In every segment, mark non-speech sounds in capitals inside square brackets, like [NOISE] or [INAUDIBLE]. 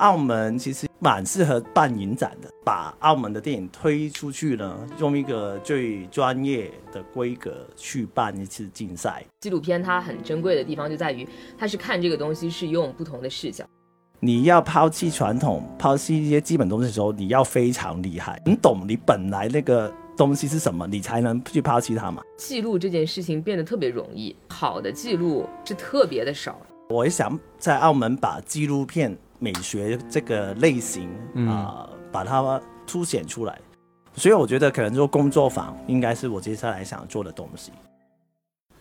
澳门其实蛮适合办影展的，把澳门的电影推出去呢，用一个最专业的规格去办一次竞赛。纪录片它很珍贵的地方就在于，它是看这个东西是用不同的视角。你要抛弃传统，抛弃一些基本东西的时候，你要非常厉害，你懂你本来那个东西是什么，你才能去抛弃它嘛。记录这件事情变得特别容易，好的记录是特别的少。我也想在澳门把纪录片美学这个类型啊、把它凸显出来，所以我觉得可能做工作坊应该是我接下来想做的东西。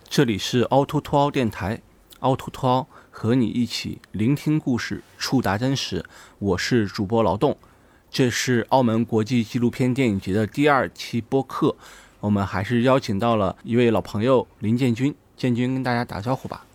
这里是凹凸凸凹电台，凹凸凸凹和你一起聆听故事，触达真实。我是主播劳动，这是澳门国际纪录片电影节的第二期播客。我们还是邀请到了一位老朋友林建军，建军跟大家打招呼吧。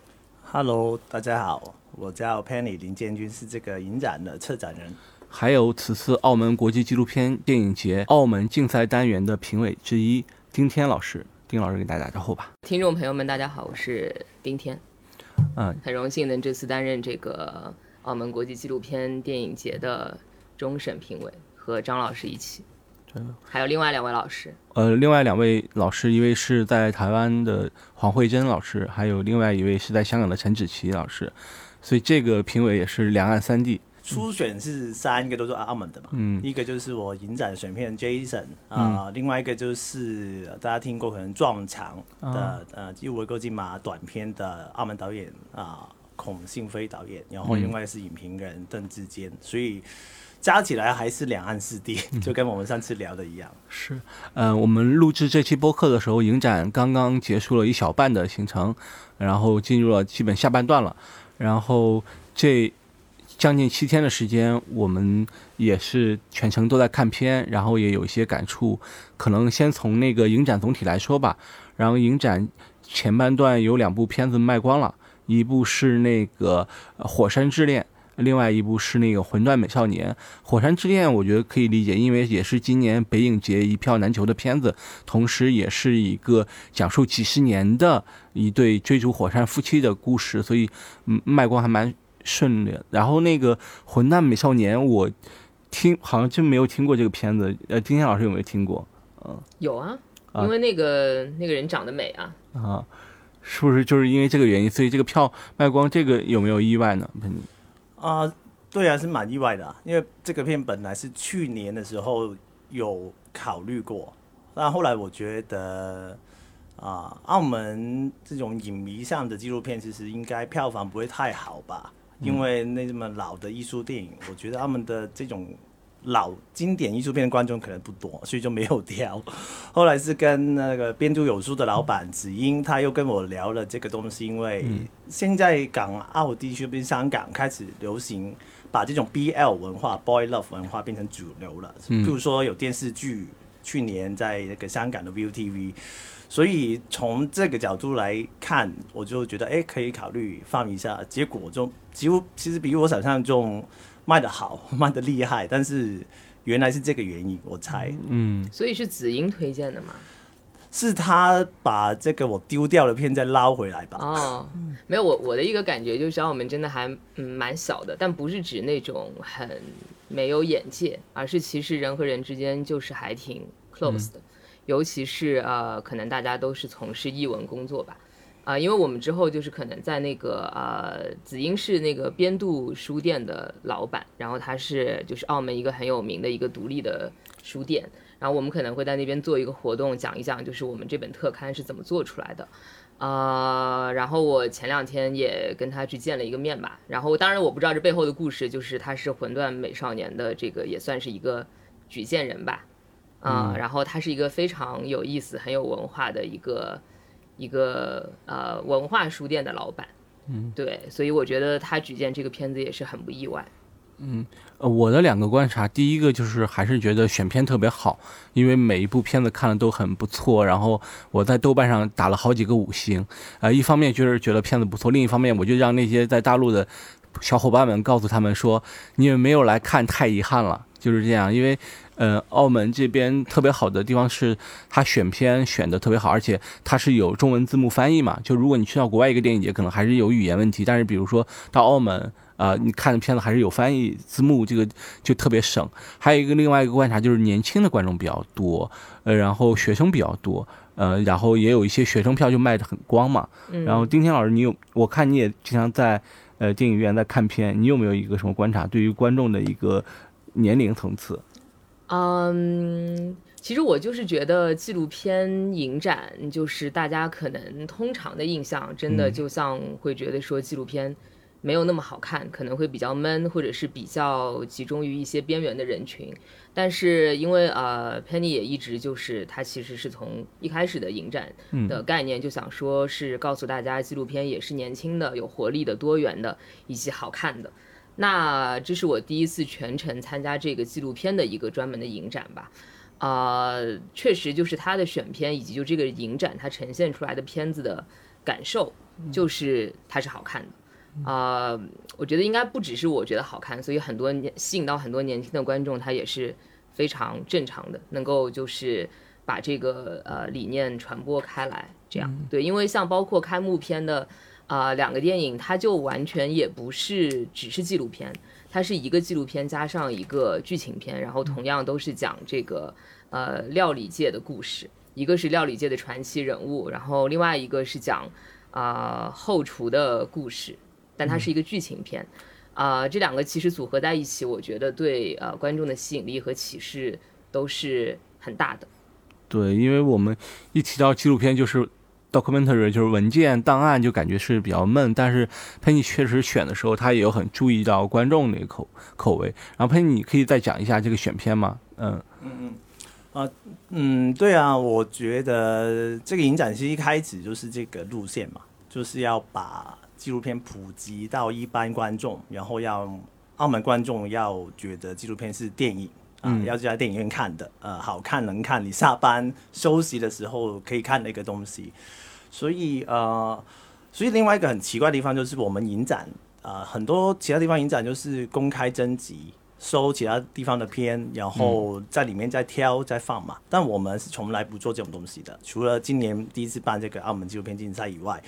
Hello，大家好，我叫 Penny 林建军，是这个影展的策展人。还有此次澳门国际纪录片电影节澳门竞赛单元的评委之一丁天老师，丁老师给大家打招呼吧。听众朋友们，大家好，我是丁天，嗯，很荣幸能这次担任这个澳门国际纪录片电影节的终审评委，和张老师一起，还有另外两位老师。呃，另外两位老师，一位是在台湾的黄慧珍老师，还有另外一位是在香港的陈芷琪老师，所以这个评委也是两岸三地。初选是三个都是澳门的嘛，嗯一个就是我影展选片 Jason 啊、另外一个就是大家听过可能撞墙的、呃入围过金马短片的澳门导演啊、孔信飞导演，然后另外是影评人邓志坚，所以加起来还是两岸四地，[LAUGHS] 就跟我们上次聊的一样。是，呃，我们录制这期播客的时候，影展刚刚结束了一小半的行程，然后进入了基本下半段了。然后这将近七天的时间，我们也是全程都在看片，然后也有一些感触。可能先从那个影展总体来说吧，然后影展前半段有两部片子卖光了，一部是那个《火山之恋》。另外一部是那个《魂断美少年》，《火山之恋》我觉得可以理解，因为也是今年北影节一票难求的片子，同时也是一个讲述几十年的一对追逐火山夫妻的故事，所以嗯卖光还蛮顺利的。然后那个《魂断美少年》，我听好像真没有听过这个片子，呃，丁天老师有没有听过嗯有啊，啊因为那个那个人长得美啊，啊？是不是就是因为这个原因，所以这个票卖光，这个有没有意外呢？嗯啊、对啊，是蛮意外的、啊，因为这个片本来是去年的时候有考虑过，但后来我觉得啊、澳门这种影迷上的纪录片其实应该票房不会太好吧，因为那么老的艺术电影，我觉得他们的这种老经典艺术片的观众可能不多，所以就没有挑。[LAUGHS] 后来是跟那个编著有书的老板子英，他又跟我聊了这个东西，因为现在港澳地区，比如香港开始流行把这种 BL 文化、Boy Love 文化变成主流了。譬如说有电视剧，去年在那个香港的 ViuTV，所以从这个角度来看，我就觉得哎，可以考虑放一下。结果就几乎其实比我想象中卖的好，卖的厉害，但是原来是这个原因，我猜。嗯所以是子英推荐的吗。是他把这个我丢掉的片再捞回来吧？哦，没有我我的一个感觉就是澳门真的还嗯蛮小的，但不是指那种很没有眼界，而是其实人和人之间就是还挺 close 的，尤其是呃可能大家都是从事译文工作吧。啊、因为我们之后就是可能在那个呃，紫英市那个边度书店的老板，然后他是就是澳门一个很有名的一个独立的书店，然后我们可能会在那边做一个活动，讲一讲就是我们这本特刊是怎么做出来的。呃，然后我前两天也跟他去见了一个面吧，然后当然我不知道这背后的故事，就是他是魂断美少年的这个也算是一个举荐人吧，啊、然后他是一个非常有意思、很有文化的一个一个呃文化书店的老板，嗯，对，所以我觉得他举荐这个片子也是很不意外，呃，我的两个观察，第一个就是还是觉得选片特别好，因为每一部片子看的都很不错，然后我在豆瓣上打了好几个五星，呃，一方面就是觉得片子不错，另一方面我就让那些在大陆的小伙伴们告诉他们说，你们没有来看太遗憾了，就是这样，因为。呃，澳门这边特别好的地方是，它选片选的特别好，而且它是有中文字幕翻译嘛。就如果你去到国外一个电影节，可能还是有语言问题，但是比如说到澳门，啊、你看的片子还是有翻译字幕，这个就特别省。还有一个另外一个观察就是年轻的观众比较多，呃，然后学生比较多，呃，然后也有一些学生票就卖的很光嘛。嗯然后丁天老师，你有我看你也经常在呃电影院在看片，你有没有一个什么观察对于观众的一个年龄层次？嗯，其实我就是觉得纪录片影展，就是大家可能通常的印象，真的嗯就像会觉得说纪录片没有那么好看，可能会比较闷，或者是比较集中于一些边缘的人群。但是因为呃，Penny 也一直就是他其实是从一开始的影展的概念就想说是告诉大家，纪录片也是年轻的、有活力的、多元的以及好看的。那这是我第一次全程参加这个纪录片的一个专门的影展吧。呃，确实就是它的选片以及就这个影展它呈现出来的片子的感受，就是它是好看的。啊、我觉得应该不只是我觉得好看，所以很多年吸引到很多年轻的观众，他也是非常正常的，能够就是把这个呃理念传播开来。这样、对，因为像包括开幕片的啊、两个电影，它就完全也不是只是纪录片，它是一个纪录片加上一个剧情片，然后同样都是讲这个呃料理界的故事，一个是料理界的传奇人物，然后另外一个是讲啊、后厨的故事，但它是一个剧情片。啊、这两个其实组合在一起，我觉得对呃观众的吸引力和启示都是很大的。对，因为我们一提到纪录片，就是 documentary，就是文件档案，就感觉是比较闷。但是佩妮确实选的时候，他也有很注意到观众的口口味。然后佩妮，你可以再讲一下这个选片吗？嗯嗯嗯。啊，嗯，对啊，我觉得这个影展其实一开始就是这个路线嘛，就是要把纪录片普及到一般观众，然后要澳门观众要觉得纪录片是电影啊，嗯要在电影院看的，呃，好看能看，你下班休息的时候可以看的一个东西。所以呃，所以另外一个很奇怪的地方就是我们影展啊、呃很多其他地方影展就是公开征集。收其他地方的片，然后在里面再挑再放嘛。但我们是从来不做这种东西的，除了今年第一次办这个澳门纪录片竞赛以外，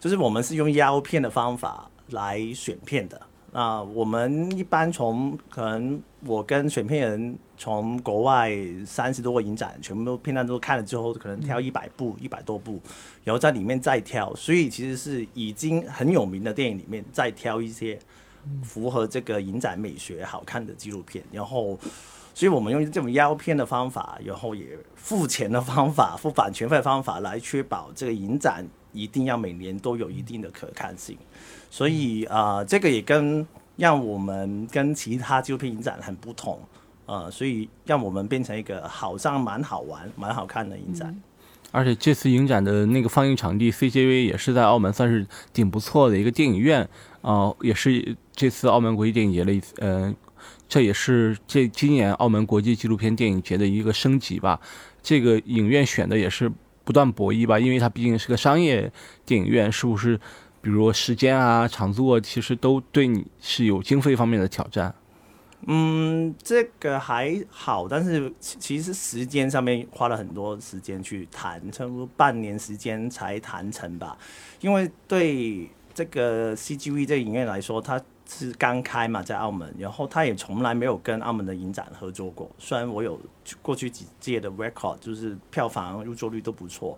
就是我们是用邀片的方法来选片的。那我们一般从可能我跟选片人从国外三十多个影展全部都片段都看了之后，可能挑一百部、一百多部，然后在里面再挑，所以其实是已经很有名的电影里面再挑一些符合这个影展美学好看的纪录片，然后。所以我们用这种邀片的方法，然后也付钱的方法、付版权费的方法来确保这个影展一定要每年都有一定的可看性。所以啊、呃这个也跟让我们跟其他纪录片影展很不同，呃，所以让我们变成一个好像蛮好玩、蛮好看的影展。而且这次影展的那个放映场地 CJV 也是在澳门算是挺不错的一个电影院，啊，也是这次澳门国际电影节的一次，呃，这也是这今年澳门国际纪录片电影节的一个升级吧。这个影院选的也是不断博弈吧，因为它毕竟是个商业电影院，是不是？比如时间啊、场租啊，其实都对你是有经费方面的挑战。嗯，这个还好，但是其实时间上面花了很多时间去谈，差不多半年时间才谈成吧。因为对这个 CGV 这个影院来说，它是刚开嘛，在澳门，然后它也从来没有跟澳门的影展合作过。虽然我有过去几届的 record，就是票房入座率都不错。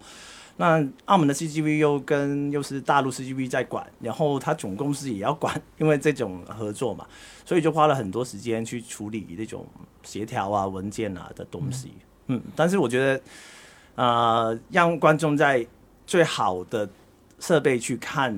那澳门的 CGV 又跟又是大陆 CGV 在管，然后它总公司也要管，因为这种合作嘛，所以就花了很多时间去处理那种协调啊、文件啊的东西。嗯，但是我觉得，呃，让观众在最好的设备去看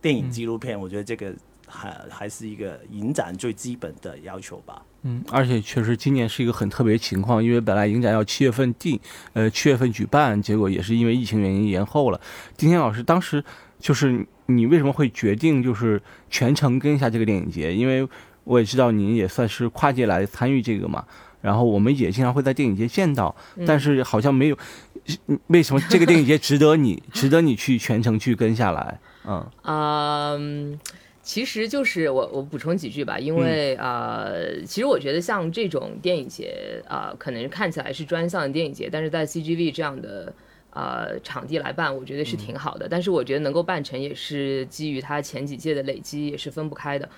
电影纪录片，我觉得这个还还是一个影展最基本的要求吧。嗯，而且确实今年是一个很特别情况，因为本来影展要七月份定，呃，七月份举办，结果也是因为疫情原因延后了。丁天老师，当时就是你为什么会决定就是全程跟一下这个电影节？因为我也知道您也算是跨界来参与这个嘛，然后我们也经常会在电影节见到，但是好像没有，为什么这个电影节值得你 [LAUGHS] 值得你去全程去跟下来？嗯嗯，其实就是我我补充几句吧，因为、呃，其实我觉得像这种电影节啊、呃可能看起来是专项的电影节，但是在 CGV 这样的呃场地来办，我觉得是挺好的。但是我觉得能够办成也是基于它前几届的累积，也是分不开的。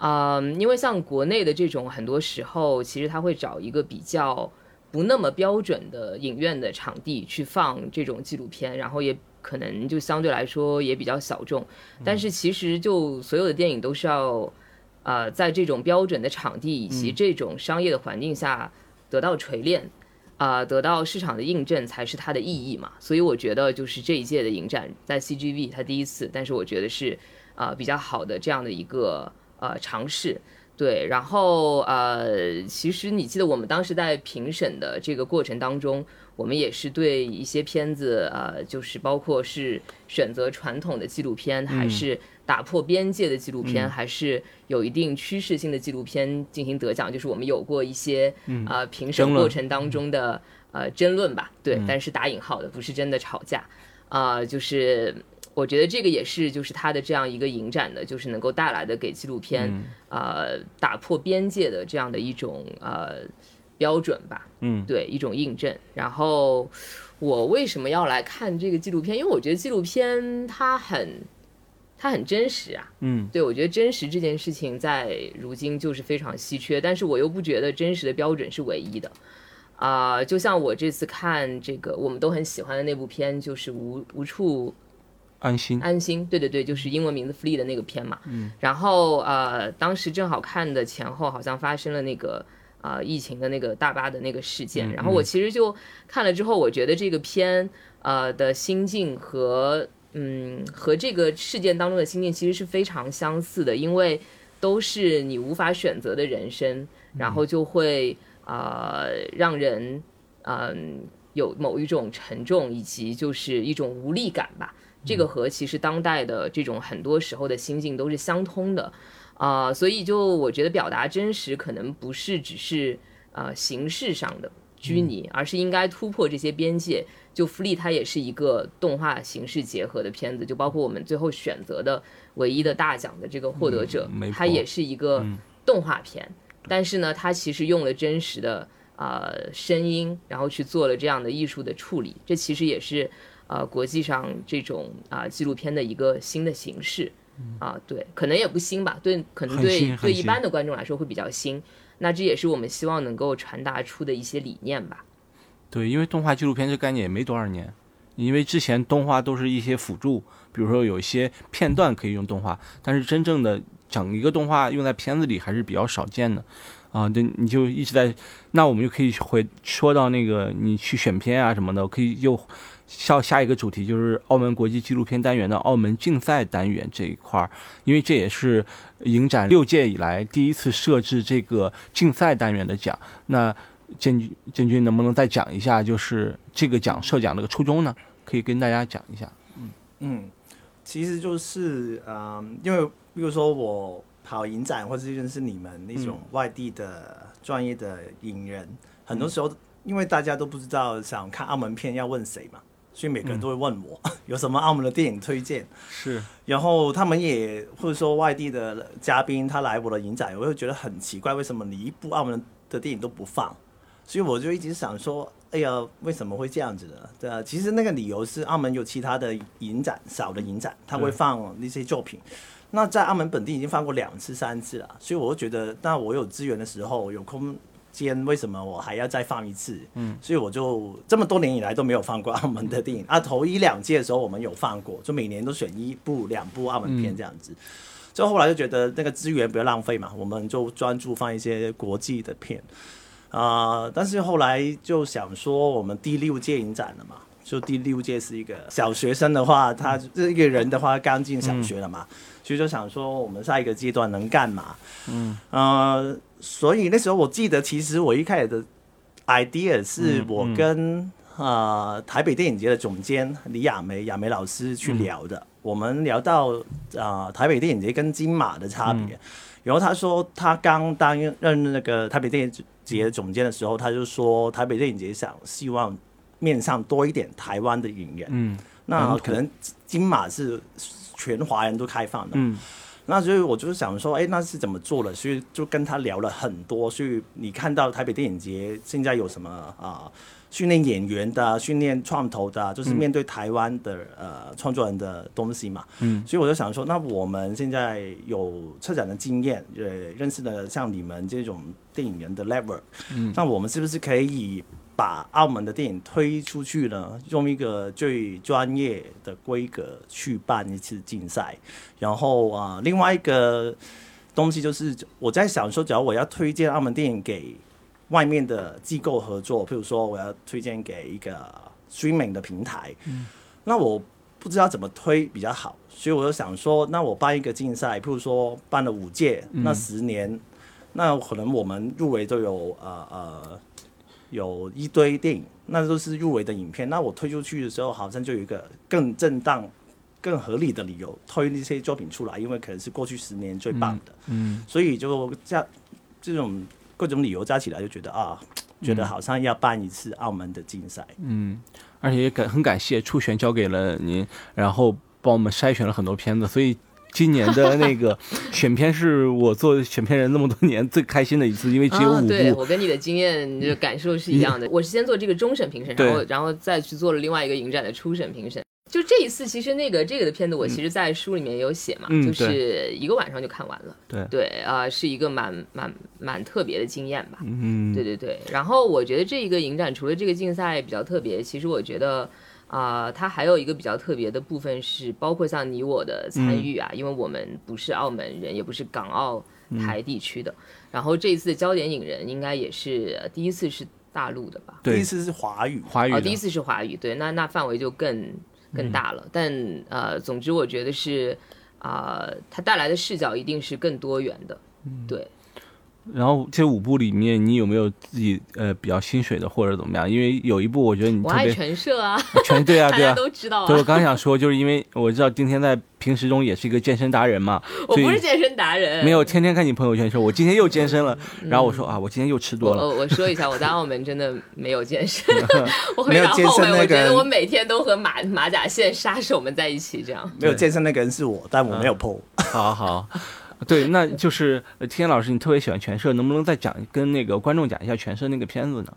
嗯，因为像国内的这种，很多时候其实他会找一个比较不那么标准的影院的场地去放这种纪录片，然后也可能就相对来说也比较小众。但是其实就所有的电影都是要。呃，在这种标准的场地以及这种商业的环境下得到锤炼，啊，得到市场的印证才是它的意义嘛。所以我觉得就是这一届的影展在 CGV 它第一次，但是我觉得是啊比较好的这样的一个呃尝试。对，然后呃，其实你记得我们当时在评审的这个过程当中，我们也是对一些片子呃，就是包括是选择传统的纪录片还是。打破边界的纪录片，还是有一定趋势性的纪录片进行得奖，就是我们有过一些呃评审过程当中的呃争论吧，对，但是打引号的，不是真的吵架，啊，就是我觉得这个也是就是它的这样一个影展的，就是能够带来的给纪录片呃打破边界的这样的一种呃标准吧，嗯，对，一种印证。然后我为什么要来看这个纪录片？因为我觉得纪录片它很。它很真实啊，嗯，对，我觉得真实这件事情在如今就是非常稀缺，但是我又不觉得真实的标准是唯一的，啊，就像我这次看这个我们都很喜欢的那部片，就是无无处安心，安心，对对对，就是英文名字 Flee 的那个片嘛，嗯，然后呃，当时正好看的前后好像发生了那个啊疫情的那个大巴的那个事件，然后我其实就看了之后，我觉得这个片呃的心境和。嗯，和这个事件当中的心境其实是非常相似的，因为都是你无法选择的人生，然后就会啊让人嗯有某一种沉重，以及就是一种无力感吧。这个和其实当代的这种很多时候的心境都是相通的啊，所以就我觉得表达真实可能不是只是呃形式上的拘泥，而是应该突破这些边界。就《福利》它也是一个动画形式结合的片子，就包括我们最后选择的唯一的大奖的这个获得者，它也是一个动画片。但是呢，它其实用了真实的呃声音，然后去做了这样的艺术的处理。这其实也是呃国际上这种啊纪录片的一个新的形式啊。对，可能也不新吧，对，可能对对一般的观众来说会比较新。那这也是我们希望能够传达出的一些理念吧。对，因为动画纪录片这概念也没多少年，因为之前动画都是一些辅助，比如说有一些片段可以用动画，但是真正的整一个动画用在片子里还是比较少见的，啊，对，你就一直在，那我们就可以回说到那个你去选片啊什么的，可以又下下一个主题就是澳门国际纪录片单元的澳门竞赛单元这一块儿，因为这也是影展六届以来第一次设置这个竞赛单元的奖，那。建军，建军能不能再讲一下，就是这个奖设奖的个初衷呢？可以跟大家讲一下。嗯嗯，其实就是嗯，因为比如说我跑影展，或者认识你们那种外地的专业的影人，很多时候因为大家都不知道想看澳门片要问谁嘛，所以每个人都会问我 [LAUGHS] 有什么澳门的电影推荐。是，然后他们也或者说外地的嘉宾他来我的影展，我会觉得很奇怪，为什么你一部澳门的电影都不放？所以我就一直想说，哎呀，为什么会这样子呢？对啊，其实那个理由是澳门有其他的影展，少的影展，他会放那些作品。那在澳门本地已经放过两次、三次了，所以我就觉得，那我有资源的时候，有空间，为什么我还要再放一次？嗯，所以我就这么多年以来都没有放过澳门的电影啊。头一两届的时候我们有放过，就每年都选一部、两部澳门片这样子。就后来就觉得那个资源不要浪费嘛，我们就专注放一些国际的片。啊！但是后来就想说，我们第六届影展了嘛，就第六届是一个小学生的话，他这一个人的话刚进小学了嘛，所以就想说我们下一个阶段能干嘛？嗯，呃，所以那时候我记得，其实我一开始的 idea 是我跟呃台北电影节的总监李亚梅亚梅老师去聊的，我们聊到啊台北电影节跟金马的差别，然后他说他刚担任那个台北电影。节总监的时候，他就说台北电影节想希望面上多一点台湾的影人，嗯，那可能金马是全华人都开放的，嗯，那所以我就是想说，哎，那是怎么做的？所以就跟他聊了很多。所以你看到台北电影节现在有什么啊训练演员的、训练创投的，就是面对台湾的、呃创作人的东西嘛。嗯，所以我就想说，那我们现在有策展的经验，呃，认识的像你们这种电影人的 level，嗯，那我们是不是可以把澳门的电影推出去呢？用一个最专业的规格去办一次竞赛，然后啊、另外一个东西就是我在想说，只要我要推荐澳门电影给外面的机构合作，譬如说我要推荐给一个 streaming 的平台，嗯那我不知道怎么推比较好，所以我就想说，那我办一个竞赛，譬如说办了五届，那十年，那可能我们入围都有呃呃有一堆电影，那都是入围的影片，那我推出去的时候，好像就有一个更正当。更合理的理由推那些作品出来，因为可能是过去十年最棒的，嗯所以就加这种各种理由加起来，就觉得啊，觉得好像要办一次澳门的竞赛。嗯，而且也感很感谢初选交给了您，然后帮我们筛选了很多片子，所以。今年的那个 [LAUGHS] 选片是我做选片人那么多年最开心的一次，因为只有啊，五对部。我跟你的经验就感受是一样的。我是先做这个终审评审，然后然后再去做了另外一个影展的初审评审。就这一次，其实那个这个的片子，我其实，在书里面也有写嘛，嗯就是一个晚上就看完了。对。对啊、是一个蛮蛮蛮特别的经验吧。嗯，对对对，然后我觉得这一个影展除了这个竞赛比较特别，其实我觉得啊、它还有一个比较特别的部分是，包括像你我的参与啊，因为我们不是澳门人，也不是港澳台地区的，然后这一次的焦点影人应该也是呃第一次是大陆的吧？对。第一次是华语，哦，华语哦第一次是华语，对，那那范围就更更大了。但呃，总之我觉得是啊、它带来的视角一定是更多元的，对。然后这五部里面，你有没有自己呃比较心水的或者怎么样？因为有一部我觉得你我爱特别陈设啊，全对啊对啊，[LAUGHS] 都知道对我啊。刚想说，就是因为我知道今天在平时中也是一个健身达人嘛，[LAUGHS] 我不是健身达人，没有天天看你朋友圈说，我今天又健身了，然后我说啊，我今天又吃多了，我我我说一下，我在澳门真的没有健身，[LAUGHS] 我非没有健常后悔。我觉得身那个人我每天都和马马甲线杀手们在一起，这样。没有健身那个人是我，但我没有 PO。好好。对，那就是呃天老师，你特别喜欢全社，能不能再讲跟那个观众讲一下全社那个片子呢？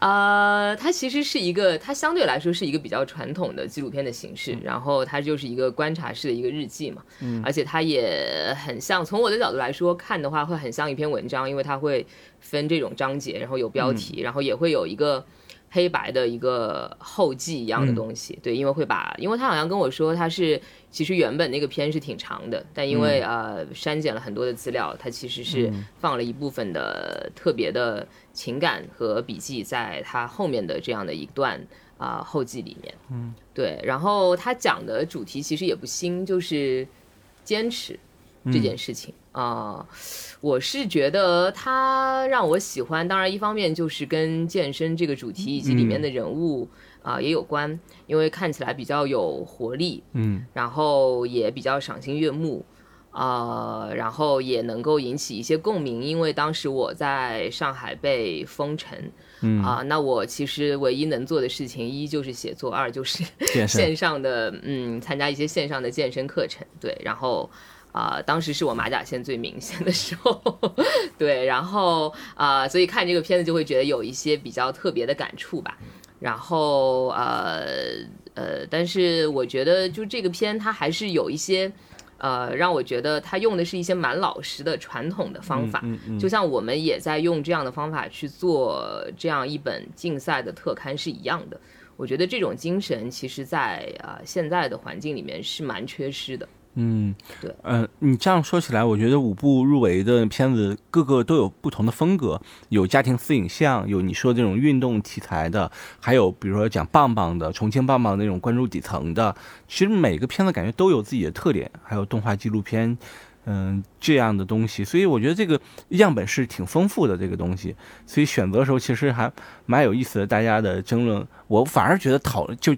呃，它其实是一个，它相对来说是一个比较传统的纪录片的形式，然后它就是一个观察式的一个日记嘛，嗯，而且它也很像，从我的角度来说看的话，会很像一篇文章，因为它会分这种章节，然后有标题，然后也会有一个。黑白的一个后记一样的东西，对，因为会把，因为他好像跟我说他是其实原本那个片是挺长的，但因为、呃删减了很多的资料，他其实是放了一部分的特别的情感和笔记在他后面的这样的一段啊、后记里面，嗯，对，然后他讲的主题其实也不新，就是坚持这件事情啊、我是觉得它让我喜欢，当然一方面就是跟健身这个主题以及里面的人物啊、也有关，因为看起来比较有活力，嗯。然后也比较赏心悦目，呃，然后也能够引起一些共鸣，因为当时我在上海被封城，嗯。啊、那我其实唯一能做的事情，一就是写作，二就是线上的，嗯，参加一些线上的健身课程，对，然后。啊、当时是我马甲线最明显的时候，[LAUGHS] 对，然后啊、所以看这个片子就会觉得有一些比较特别的感触吧。然后呃呃，但是我觉得就这个片它还是有一些呃，让我觉得它用的是一些蛮老实的传统的方法，嗯嗯就像我们也在用这样的方法去做这样一本竞赛的特刊是一样的。我觉得这种精神其实在，呃现在的环境里面是蛮缺失的。嗯，对，呃，你这样说起来，我觉得五部入围的片子各个都有不同的风格，有家庭私影像，有你说这种运动题材的，还有比如说讲棒棒的、重庆棒棒那种关注底层的。其实每个片子感觉都有自己的特点，还有动画纪录片，嗯、这样的东西。所以我觉得这个样本是挺丰富的这个东西，所以选择的时候其实还蛮有意思的。大家的争论，我反而觉得讨论就。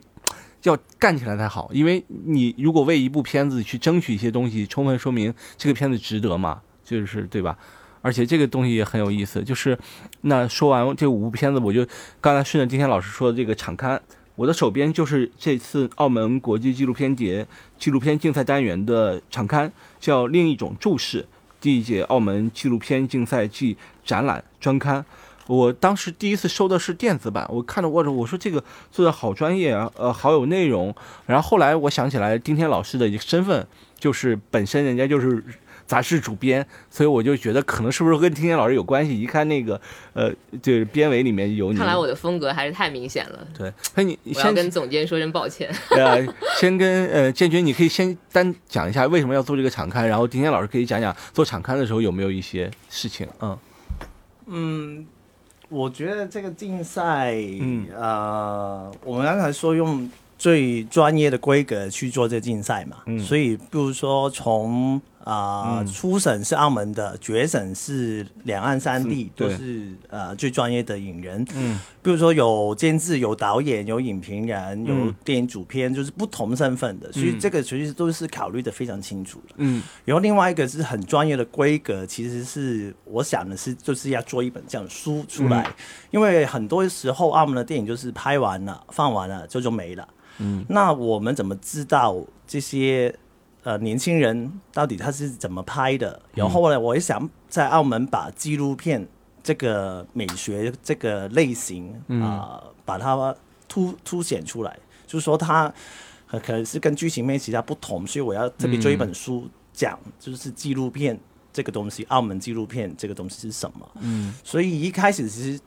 要干起来才好，因为你如果为一部片子去争取一些东西，充分说明这个片子值得嘛，就是对吧？而且这个东西也很有意思，就是那说完这五部片子，我就刚才顺着今天老师说的这个场刊，我的手边就是这次澳门国际纪录片节纪录片竞赛单元的场刊，叫《另一种注视》第一届澳门纪录片竞赛季展览专刊。我当时第一次收的是电子版，我看着我着我说这个做的好专业啊，呃，好有内容。然后后来我想起来，丁天老师的一个身份就是本身人家就是杂志主编，所以我就觉得可能是不是跟丁天老师有关系？一看那个呃，就是编委里面有你，看来我的风格还是太明显了。对，那你我要先跟总监说声抱歉。[LAUGHS] 呃，先跟呃建军，你可以先单讲一下为什么要做这个场刊，然后丁天老师可以讲讲做场刊的时候有没有一些事情，嗯嗯，我觉得这个竞赛，嗯。呃，我们刚才说用最专业的规格去做这个竞赛嘛，嗯。所以比如说从啊、嗯。初审是澳门的，决审是两岸三地是都是呃最专业的影人，嗯。比如说有监制、有导演、有影评人、有嗯电影主编，就是不同身份的，所以这个其实都是考虑的非常清楚的。嗯。然后另外一个是很专业的规格，其实是我想的是就是要做一本这样的书出来，因为很多时候澳门的电影就是拍完了放完了就就没了。嗯，那我们怎么知道这些呃年轻人到底他是怎么拍的？然后呢，我也想在澳门把纪录片这个美学这个类型啊、把它凸凸显出来，就是说它呃可能是跟剧情片其他不同，所以我要特别做一本书讲，就是纪录片这个东西，澳门纪录片这个东西是什么。嗯所以一开始其实，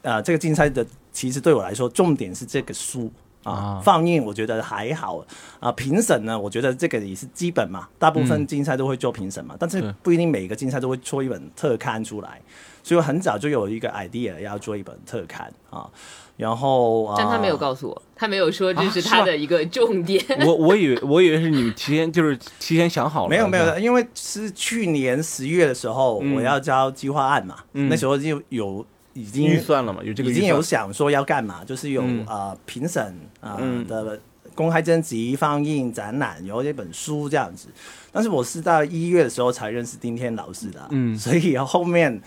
呃，这个竞赛的其实对我来说，重点是这个书啊啊，放映我觉得还好啊，评审呢，我觉得这个也是基本嘛，大部分竞赛都会做评审嘛，但是不一定每个竞赛都会出一本特刊出来，所以我很早就有一个 idea 要做一本特刊啊，然后啊，但他没有告诉我，他没有说这是他的一个重点。我我以为我以为是你提前就是提前想好了，没有没有因为是去年十月的时候，嗯。我要交计划案嘛，嗯。那时候就有已经预算了嘛，有这个已经有，想说要干嘛，就是有嗯。呃评审啊嗯。的公开征集、放映、展览，然后这本书这样子。但是我是到一月的时候才认识丁天老师的，嗯。所以后面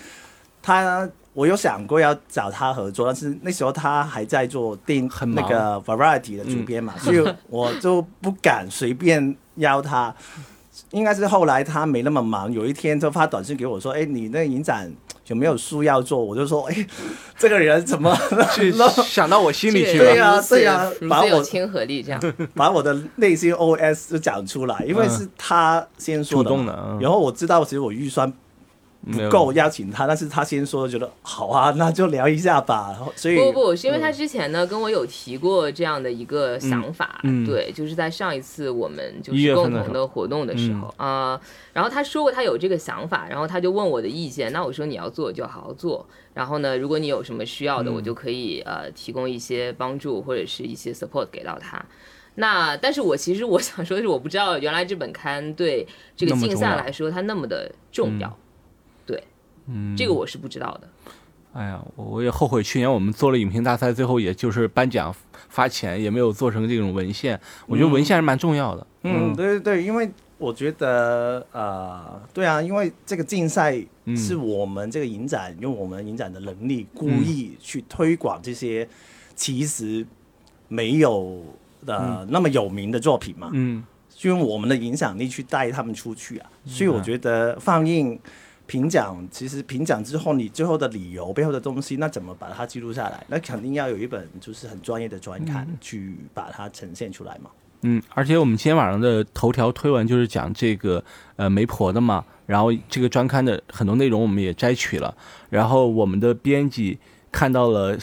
他我有想过要找他合作，但是那时候他还在做定很那个 Variety 的主编嘛，所以我就不敢随便邀他。应该是后来他没那么忙，有一天就发短信给我说：“哎，你那影展有没有书要做？”我就说：“哎，这个人怎么 [LAUGHS] 去想到我心里去了，对呀对呀如把我亲和力，这样。[LAUGHS] 把我的内心 OS 就讲出来，因为是他先说的然后我知道其实我预算不够邀请他，但是他先说，觉得好啊，那就聊一下吧。然后所以不不不，是因为他之前呢跟我有提过这样的一个想法，对，就是在上一次我们就是共同的活动的时候啊、然后他说过他有这个想法，然后他就问我的意见，那我说你要做就好好做，然后呢，如果你有什么需要的，嗯。我就可以呃提供一些帮助或者是一些 support 给到他。那但是我其实我想说的是，我不知道原来这本刊对这个竞赛来说它那么的重要，对，嗯，这个我是不知道的。哎呀，我我也后悔去年我们做了影评大赛，最后也就是颁奖发钱，也没有做成这种文献。我觉得文献还是蛮重要的。嗯，对对对，因为我觉得呃，对啊，因为这个竞赛嗯是我们这个影展、用我们影展的能力，故意去推广这些其实没有呃、那么有名的作品嘛，嗯就用我们的影响力去带他们出去啊。所嗯以我觉得放映。评奖其实评奖之后，你最后的理由背后的东西，那怎么把它记录下来？那肯定要有一本就是很专业的专刊去把它呈现出来嘛。嗯，而且我们今天晚上的头条推文就是讲这个呃媒婆的嘛，然后这个专刊的很多内容我们也摘取了，然后我们的编辑看到了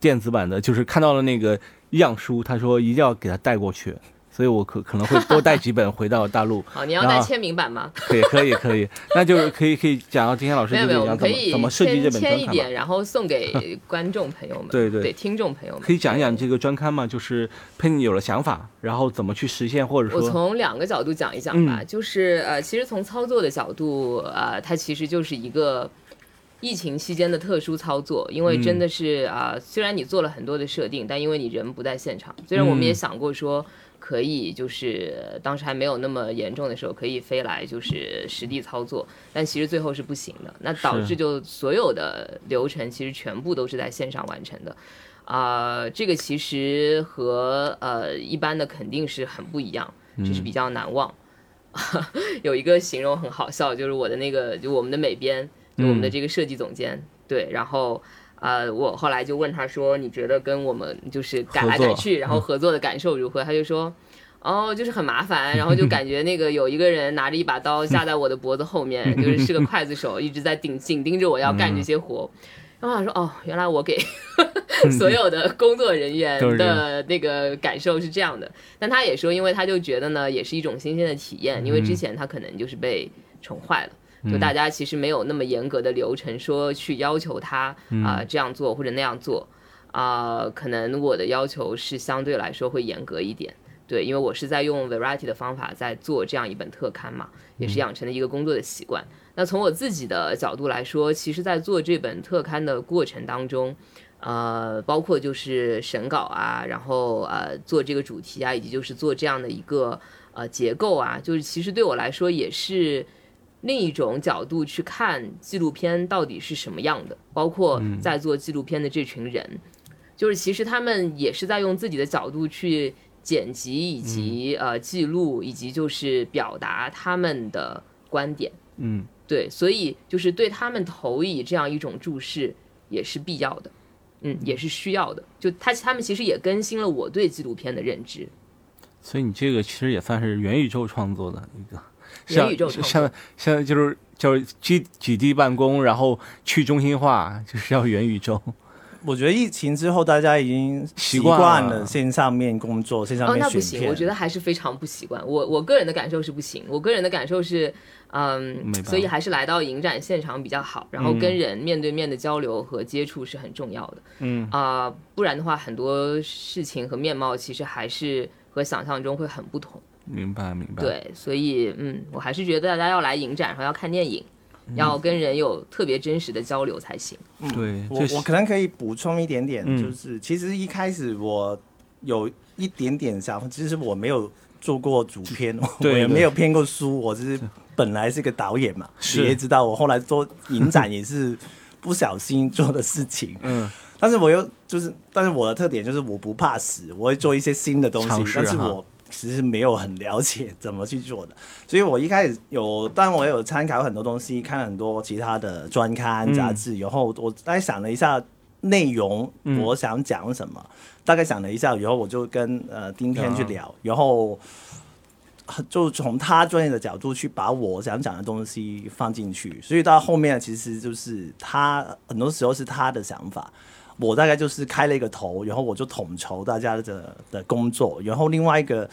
电子版的，就是看到了那个样书，他说一定要给他带过去。所以我可可能会多带几本回到大陆，[LAUGHS] 好，你要带签名版吗？[LAUGHS] 可以可以可以，那就是可以可以讲到今天老师没有没有，我就讲怎么们可以怎么设计这签本专刊签一点，然后送给 [LAUGHS] 观众朋友们，对对对听众朋友们。可以讲一讲这个专刊吗？就是佩妮有了想法，然后怎么去实现，或者说我，从两个角度讲一讲吧，嗯就是呃，其实从操作的角度，呃，它其实就是一个疫情期间的特殊操作，因为真的是啊、呃虽然你做了很多的设定，但因为你人不在现场，虽然我们也嗯想过说。可以，就是呃当时还没有那么严重的时候，可以飞来就是实地操作，但其实最后是不行的。那导致就所有的流程其实全部都是在线上完成的。啊、这个其实和呃一般的肯定是很不一样，就是比较难忘。[LAUGHS] 有一个形容很好笑，就是我的那个，就我们的美编，就我们的这个设计总监，对，然后呃，我后来就问他说，你觉得跟我们就是改来改去，然后合作的感受如何？他就说。哦，就是很麻烦，然后就感觉那个有一个人拿着一把刀架在我的脖子后面，[LAUGHS] 就是是个刽子手，一直在盯紧盯着我要干这些活。然后我想说，哦，原来我给 [LAUGHS] 所有的工作人员的那个感受是这样的。但他也说，因为他就觉得呢，也是一种新鲜的体验，因为之前他可能就是被宠坏了。就大家其实没有那么严格的流程，说去要求他啊、这样做或者那样做啊、可能我的要求是相对来说会严格一点。对，因为我是在用 Variety 的方法在做这样一本特刊嘛，也是养成了一个工作的习惯。那从我自己的角度来说，其实，在做这本特刊的过程当中，呃，包括就是审稿啊，然后呃做这个主题啊，以及就是做这样的一个呃结构啊，就是其实对我来说也是另一种角度去看纪录片到底是什么样的，包括在做纪录片的这群人，就是其实他们也是在用自己的角度去剪辑以及、呃记录，以及就是表达他们的观点。嗯，对，所以就是对他们投以这样一种注视也是必要的，嗯，也是需要的。就他他们其实也更新了我对纪录片的认知。所以你这个其实也算是元宇宙创作的一个，像像像就是就是几几地办公，然后去中心化，就是要元宇宙。我觉得疫情之后，大家已经习习惯了线上面工作、线上哦，面那不行，选片。我觉得还是非常不习惯。我我个人的感受是不行，我个人的感受是，嗯所以还是来到影展现场比较好，然后跟人面对面的交流和接触是很重要的。嗯啊、不然的话，很多事情和面貌其实还是和想象中会很不同。明白明白。，对，所以嗯，我还是觉得大家要来影展，然后要看电影，嗯要跟人有特别真实的交流才行。嗯对，我我可能可以补充一点点，嗯就是其实一开始我有一点点想法，其实我没有做过主编，我也没有编过书，我只是本来是个导演嘛，你也知道我后来做影展也是不小心做的事情，嗯但是我又就是，但是我的特点就是我不怕死，我会做一些新的东，西但是哈我其实没有很了解怎么去做的，所以我一开始有，当然我有参考很多东西，看很多其他的专刊嗯。杂志，然后我大概想了一下内容，嗯。我想讲什么，大概想了一下，然后我就跟呃丁天去聊，然后。就从他专业的角度去把我想讲的东西放进去，所以到后面其实就是他很多时候是他的想法，我大概就是开了一个头，然后我就统筹大家的的工作，然后另外一个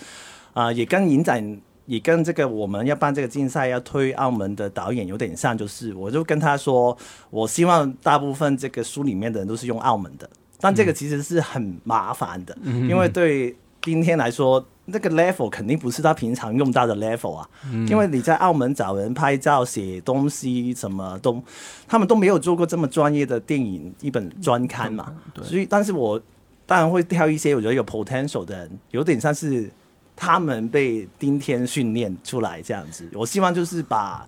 啊、呃也跟影展也跟这个我们要办这个竞赛要推澳门的导演有点像，就是我就跟他说，我希望大部分这个书里面的人都是用澳门的，但这个其实是很麻烦的，因为对今天来说。那个 level 肯定不是他平常用到的 level 啊，因为你在澳门找人拍照、写东西，什么都，他们都没有做过这么专业的电影一本专刊嘛，所以，但是我当然会挑一些我觉得有 potential 的人，有点像是他们被今天训练出来这样子。我希望就是把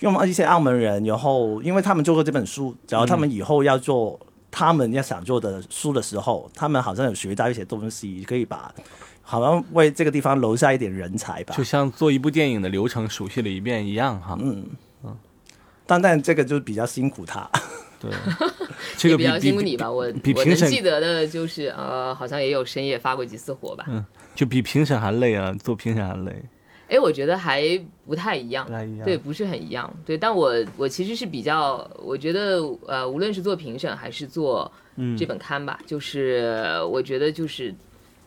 用一些澳门人，然后因为他们做过这本书，然后他们以后要做他们要想做的书的时候，他们好像有学到一些东西，可以把好像为这个地方留下一点人才吧就。像做一部电影的流程熟悉了一遍一样哈。嗯嗯，但但这个就比较辛苦他。对，[LAUGHS] 这个也比较辛苦你吧，我比评审我能记得的就是呃，好像也有深夜发过几次火吧。嗯就比评审还累啊，做评审还累，哎，我觉得还不太一样不。太一样。对，，不是很一样。对，但我我其实是比较，我觉得呃，无论是做评审还是做嗯这本刊吧，就是我觉得就是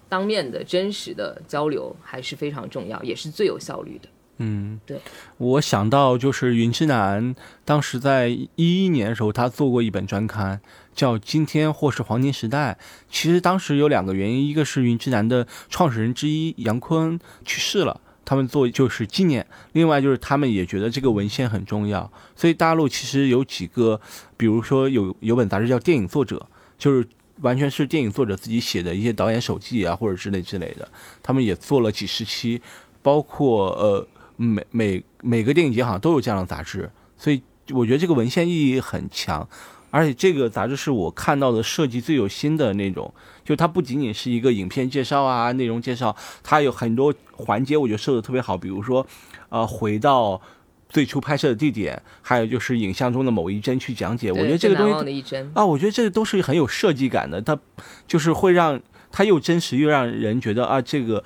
当面的真实的交流还是非常重要，也是最有效率的。嗯，对，我想到就是云之南当时在一一年的时候，他做过一本专刊，叫《今天或是黄金时代》。其实当时有两个原因，一个是云之南的创始人之一杨坤去世了。他们做就是纪念，另外就是他们也觉得这个文献很重要，所以大陆其实有几个，比如说有有本杂志叫《电影作者》，就是完全是电影作者自己写的一些导演手记啊，或者之类之类的，他们也做了几十期，包括呃每每每个电影节好像都有这样的杂志，所以我觉得这个文献意义很强，而且这个杂志是我看到的设计最有心的那种，就它不仅仅是一个影片介绍啊、内容介绍，它有很多环节我觉得设的特别好，比如说，呃，回到最初拍摄的地点，还有就是影像中的某一帧去讲解。我觉得这个东西啊，我觉得这个都是很有设计感的，它就是会让它又真实又让人觉得啊，这个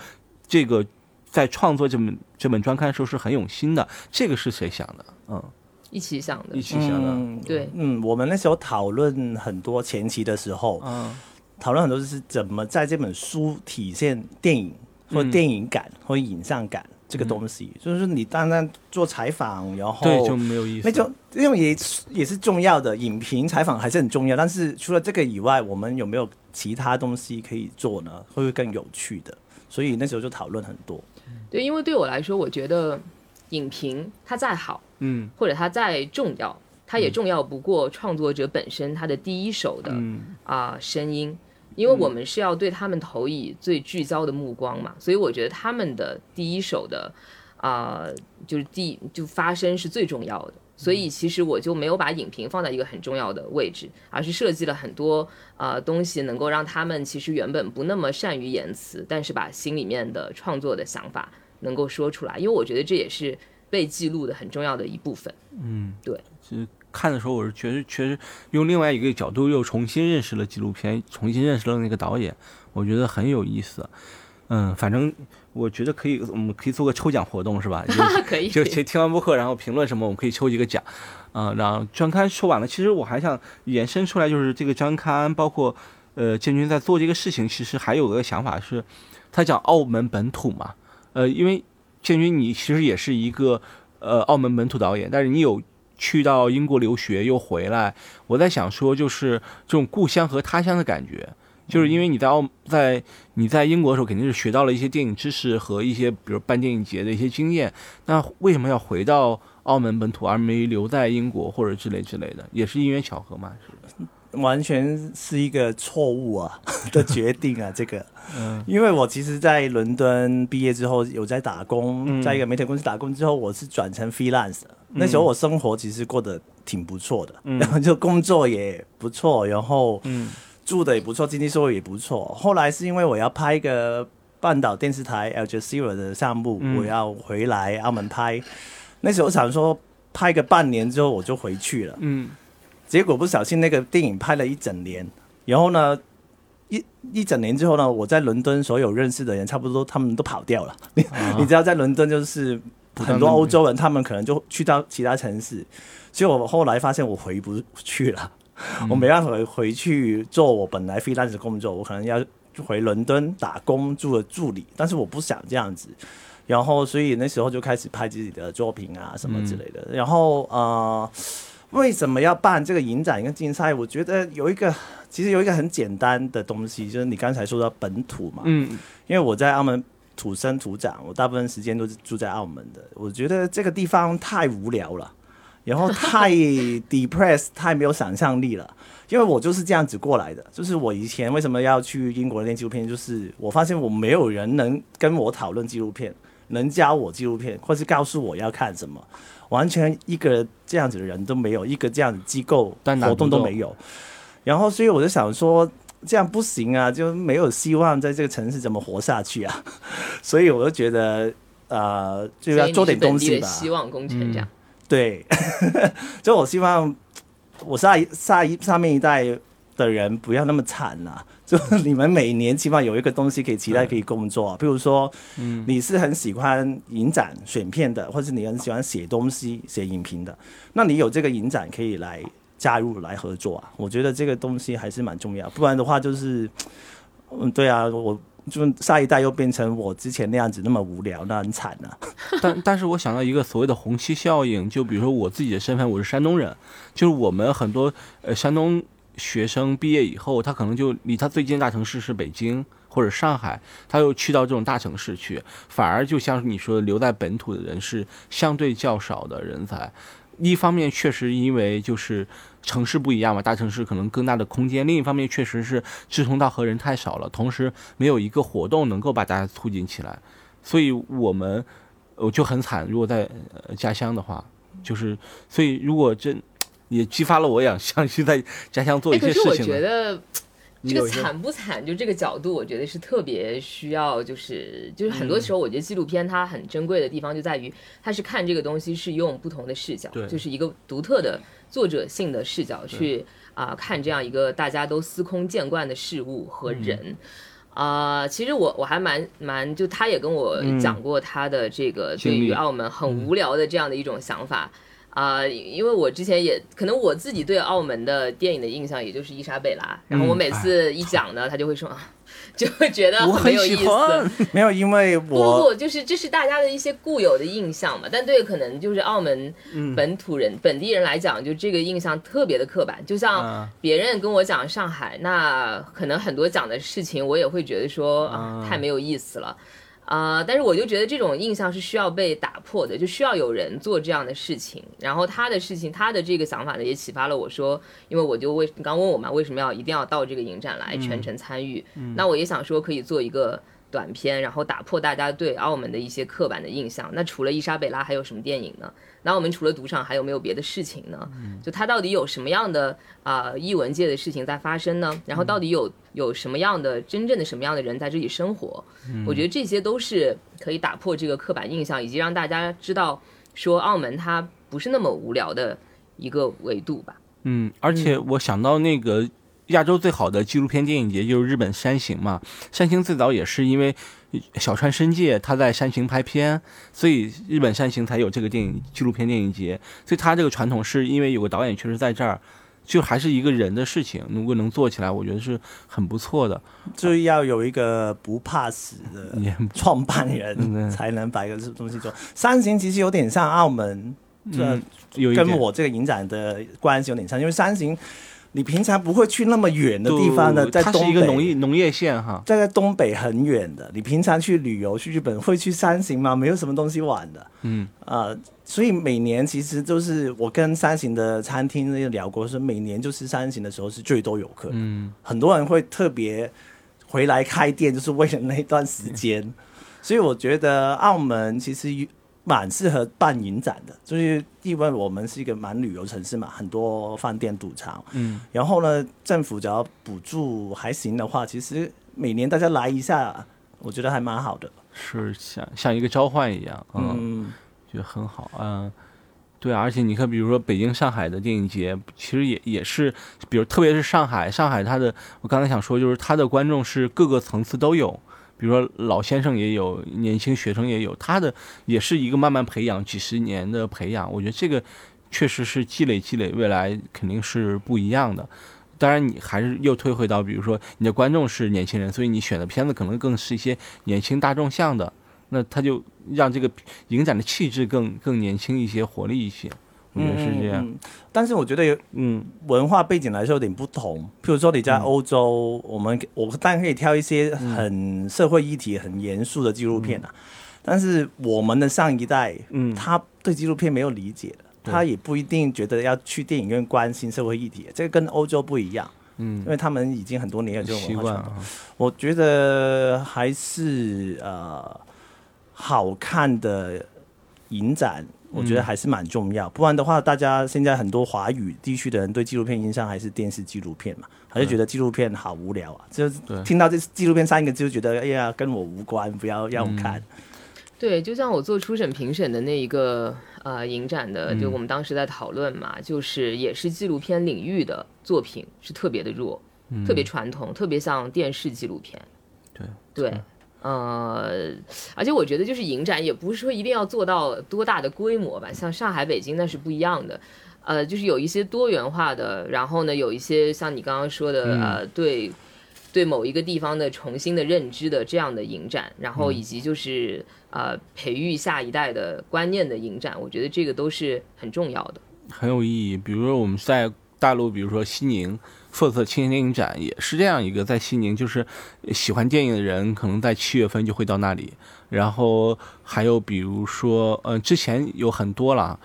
这个在创作这本这本专刊的时候是很有心的。这个是谁想的？嗯，一起想的一，起想的。嗯，对，嗯，我们那时候讨论很多前期的时候，嗯讨论很多就是怎么在这本书体现电影或嗯电影感或影像感这个东西，就是你单单做采访，然后对，就没有意思。那就因为也是也是重要的，影评采访还是很重要。但是除了这个以外，我们有没有其他东西可以做呢？会不会更有趣的？所以那时候就讨论很多。对，因为对我来说，我觉得影评它再好，嗯。或者它再重要，它也重要不过创作者本身他的第一手的嗯。啊、声音，因为我们是要对他们投以最聚焦的目光嘛，所以我觉得他们的第一手的啊、就是第就发声是最重要的。所以其实我就没有把影评放在一个很重要的位置，而是设计了很多呃东西，能够让他们其实原本不那么善于言辞，但是把心里面的创作的想法能够说出来，因为我觉得这也是被记录的很重要的一部分。嗯，对。其实看的时候，我是确实确实用另外一个角度又重新认识了纪录片，重新认识了那个导演，我觉得很有意思。嗯，反正我觉得可以，我们可以做个抽奖活动，是吧？[LAUGHS] 就可以，就听听完播客，然后评论什么，我们可以抽一个奖，啊、然后专刊说完了，其实我还想延伸出来，就是这个专刊，包括呃建军在做这个事情，其实还有个想法是，他讲澳门本土嘛，呃，因为建军你其实也是一个呃澳门本土导演，但是你有去到英国留学又回来，我在想说，就是这种故乡和他乡的感觉。就是因为你在澳在你在英国的时候，肯定是学到了一些电影知识和一些比如办电影节的一些经验。那为什么要回到澳门本土，而没留在英国或者之类之类的？也是因缘巧合嘛？是完全是一个错误啊 [LAUGHS] 的决定啊！这个，嗯因为我其实，在伦敦毕业之后有在打工，嗯在一个媒体公司打工之后，我是转成 freelance 的。那时候我生活其实过得挺不错的，嗯然后 [LAUGHS] 就工作也不错，然后嗯住的也不错，经济收入也不错。后来是因为我要拍一个半岛电视台 Al Jazeera 的项目，嗯我要回来澳门拍。那时候想说拍个半年之后我就回去了，嗯结果不小心那个电影拍了一整年，然后呢，一一整年之后呢，我在伦敦所有认识的人差不多他们都跑掉了。你、啊 [LAUGHS] 你知道，在伦敦就是很多欧洲人，他们可能就去到其他城市，所以我后来发现我回不去了，我没办法回去做我本来 freelance 的工作，我可能要回伦敦打工做了助理，但是我不想这样子。然后，所以那时候就开始拍自己的作品啊，什么之类的。然后，呃，为什么要办这个影展跟竞赛？我觉得有一个，其实有一个很简单的东西，就是你刚才说到本土嘛。嗯因为我在澳门土生土长，我大部分时间都是住在澳门的。我觉得这个地方太无聊了，然后太 [LAUGHS] depressed，太没有想象力了。因为我就是这样子过来的，就是我以前为什么要去英国练纪录片，就是我发现我没有人能跟我讨论纪录片，能教我纪录片，或是告诉我要看什么，完全一个这样子的人都没有，一个这样的机构活动都没有。然后，所以我就想说，这样不行啊，就没有希望在这个城市怎么活下去啊。[LAUGHS] 所以我就觉得，呃，就要做点东西吧。希望工程这样。对，[LAUGHS] 就我希望我下一下一上面一代的人不要那么惨啦、[LAUGHS] 就你们每年起码有一个东西可以期待可以工作，比如说，嗯你是很喜欢影展选片的，或是你很喜欢写东西、写影评的，那你有这个影展可以来加入来合作啊。我觉得这个东西还是蛮重要，不然的话就是，嗯，对啊，我就下一代又变成我之前那样子那么无聊，那很惨啊。[LAUGHS] 但但是我想到一个所谓的虹吸效应，就比如说我自己的身份，我是山东人，就是我们很多呃山东学生毕业以后，他可能就离他最近的大城市是北京或者上海，他又去到这种大城市去，反而就像你说的，留在本土的人是相对较少的人才。一方面确实因为就是城市不一样嘛，大城市可能更大的空间；另一方面确实是志同道合人太少了，同时没有一个活动能够把大家促进起来，所以我们我就很惨。如果在呃家乡的话，就是所以如果真也激发了我想想去在家乡做哎，一可是我些事情呢。觉得这个惨不惨？就这个角度，我觉得是特别需要，就是就是很多时候，我觉得纪录片它很珍贵的地方就在于，它是看这个东西是用不同的视角，就是一个独特的作者性的视角去啊看这样一个大家都司空见惯的事物和人。啊，其实我我还蛮蛮，就他也跟我讲过他的这个对于澳门很无聊的这样的一种想法。啊，因为我之前也可能我自己对澳门的电影的印象，也就是伊莎贝拉。然后我每次一讲呢，他就会说，就会觉得很有意思。[LAUGHS] 没有，因为我不不，就是这是大家的一些固有的印象嘛。但对可能就是澳门本土人、本地人来讲，就这个印象特别的刻板。就像别人跟我讲上海，那可能很多讲的事情，我也会觉得说啊，太没有意思了。啊，但是我就觉得这种印象是需要被打破的，就需要有人做这样的事情。然后他的事情，他的这个想法呢，也启发了我说，因为我就为你刚问我嘛，为什么要一定要到这个影展来全程参与？那我也想说，可以做一个。短片，然后打破大家对澳门的一些刻板的印象。那除了伊莎贝拉，还有什么电影呢？那我们除了赌场，还有没有别的事情呢？就它到底有什么样的啊艺文界的事情在发生呢？然后到底有有什么样的真正的什么样的人在这里生活？我觉得这些都是可以打破这个刻板印象，以及让大家知道说澳门它不是那么无聊的一个维度吧。嗯，而且我想到那个。亚洲最好的纪录片电影节就是日本山形嘛，山形最早也是因为小川伸介他在山形拍片，所以日本山形才有这个电影纪录片电影节。所以他这个传统是因为有个导演确实在这儿，就还是一个人的事情，如果能做起来，我觉得是很不错的。就要有一个不怕死的创办人，才能把一个东西做。山形其实有点像澳门，这跟我这个影展的关系有点像，因为山形。你平常不会去那么远的地方的，在东北，一个农业农业县哈，在在东北很远的。你平常去旅游去日本会去山形吗？没有什么东西玩的。嗯啊，所以每年其实都是我跟山形的餐厅那聊过，说每年就是山形的时候是最多游客。嗯，很多人会特别回来开店，就是为了那段时间。所以我觉得澳门其实。蛮适合办影展的，就是因为我们是一个蛮旅游城市嘛，很多饭店、赌场。嗯，然后呢，政府只要补助还行的话，其实每年大家来一下，我觉得还蛮好的。是像像一个召唤一样，嗯，觉得很好。嗯，对，而且你看，比如说北京、上海的电影节，其实也也是，比如特别是上海，上海它的，我刚才想说，就是它的观众是各个层次都有。比如说老先生也有，年轻学生也有，他的也是一个慢慢培养，几十年的培养。我觉得这个确实是积累积累，未来肯定是不一样的。当然，你还是又退回到，比如说你的观众是年轻人，所以你选的片子可能更是一些年轻大众向的，那他就让这个影展的气质更更年轻一些，活力一些。也是这样，但是我觉得有嗯文化背景来说有点不同。譬如说你在欧洲，我们我当然可以挑一些很社会议题很严肃的纪录片啊。但是我们的上一代，嗯，他对纪录片没有理解的，他也不一定觉得要去电影院关心社会议题。这个跟欧洲不一样，嗯，因为他们已经很多年有这种文化传统。我觉得还是呃好看的影展。我觉得还是蛮重要，不然的话，大家现在很多华语地区的人对纪录片印象还是电视纪录片嘛，还是觉得纪录片好无聊啊，就听到这纪录片三个字就觉得哎呀跟我无关，不要让我看。对，就像我做初审评审的那一个呃影展的，就我们当时在讨论嘛，就是也是纪录片领域的作品是特别的弱，特别传统，特别像电视纪录片。对对。呃，而且我觉得就是影展也不是说一定要做到多大的规模吧，像上海、北京那是不一样的。呃，就是有一些多元化的，然后呢，有一些像你刚刚说的，呃，对对某一个地方的重新的认知的这样的影展，然后以及就是呃培育下一代的观念的影展，我觉得这个都是很重要的，很有意义。比如说我们在大陆，比如说西宁。特色青年电影展也是这样一个，在西宁，就是喜欢电影的人可能在七月份就会到那里。然后还有比如说，呃，之前有很多了，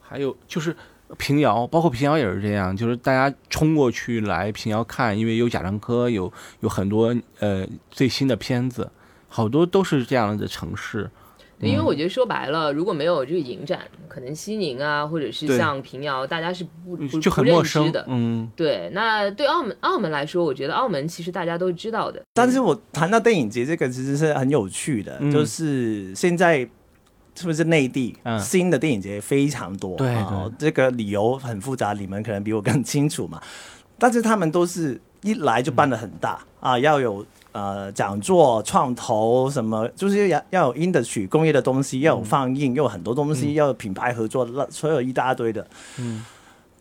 还有就是平遥，包括平遥也是这样，就是大家冲过去来平遥看，因为有贾樟柯，有有很多呃最新的片子，好多都是这样的城市。对，因为我觉得说白了，如果没有这个影展，可能西宁啊，或者是像平遥，大家是不不就很陌生的。嗯，对，那对澳门澳门来说，我觉得澳门其实大家都知道的。但是我谈到电影节这个其实是很有趣的，嗯就是现在是不是内地、嗯新的电影节非常多？对哦这个理由很复杂，你们可能比我更清楚嘛。但是他们都是一来就办的很大、啊，要有呃讲座、创投什么，就是要要有 industry 工业的东西，要有放映，要有很多东西，要有品牌合作，那所有一大堆的。嗯。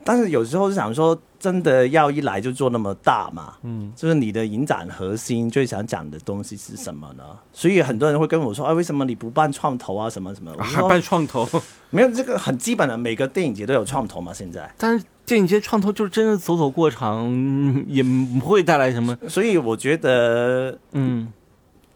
但是有时候是想说，真的要一来就做那么大嘛？嗯，就是你的影展核心最想讲的东西是什么呢？所以很多人会跟我说，啊，为什么你不办创投啊，什么什么？我 [LAUGHS] 还办创投，没有这个很基本的，每个电影节都有创投嘛，现在。但是电影节创投就是真的走走过场，嗯 [LAUGHS] 也不会带来什么。所以我觉得嗯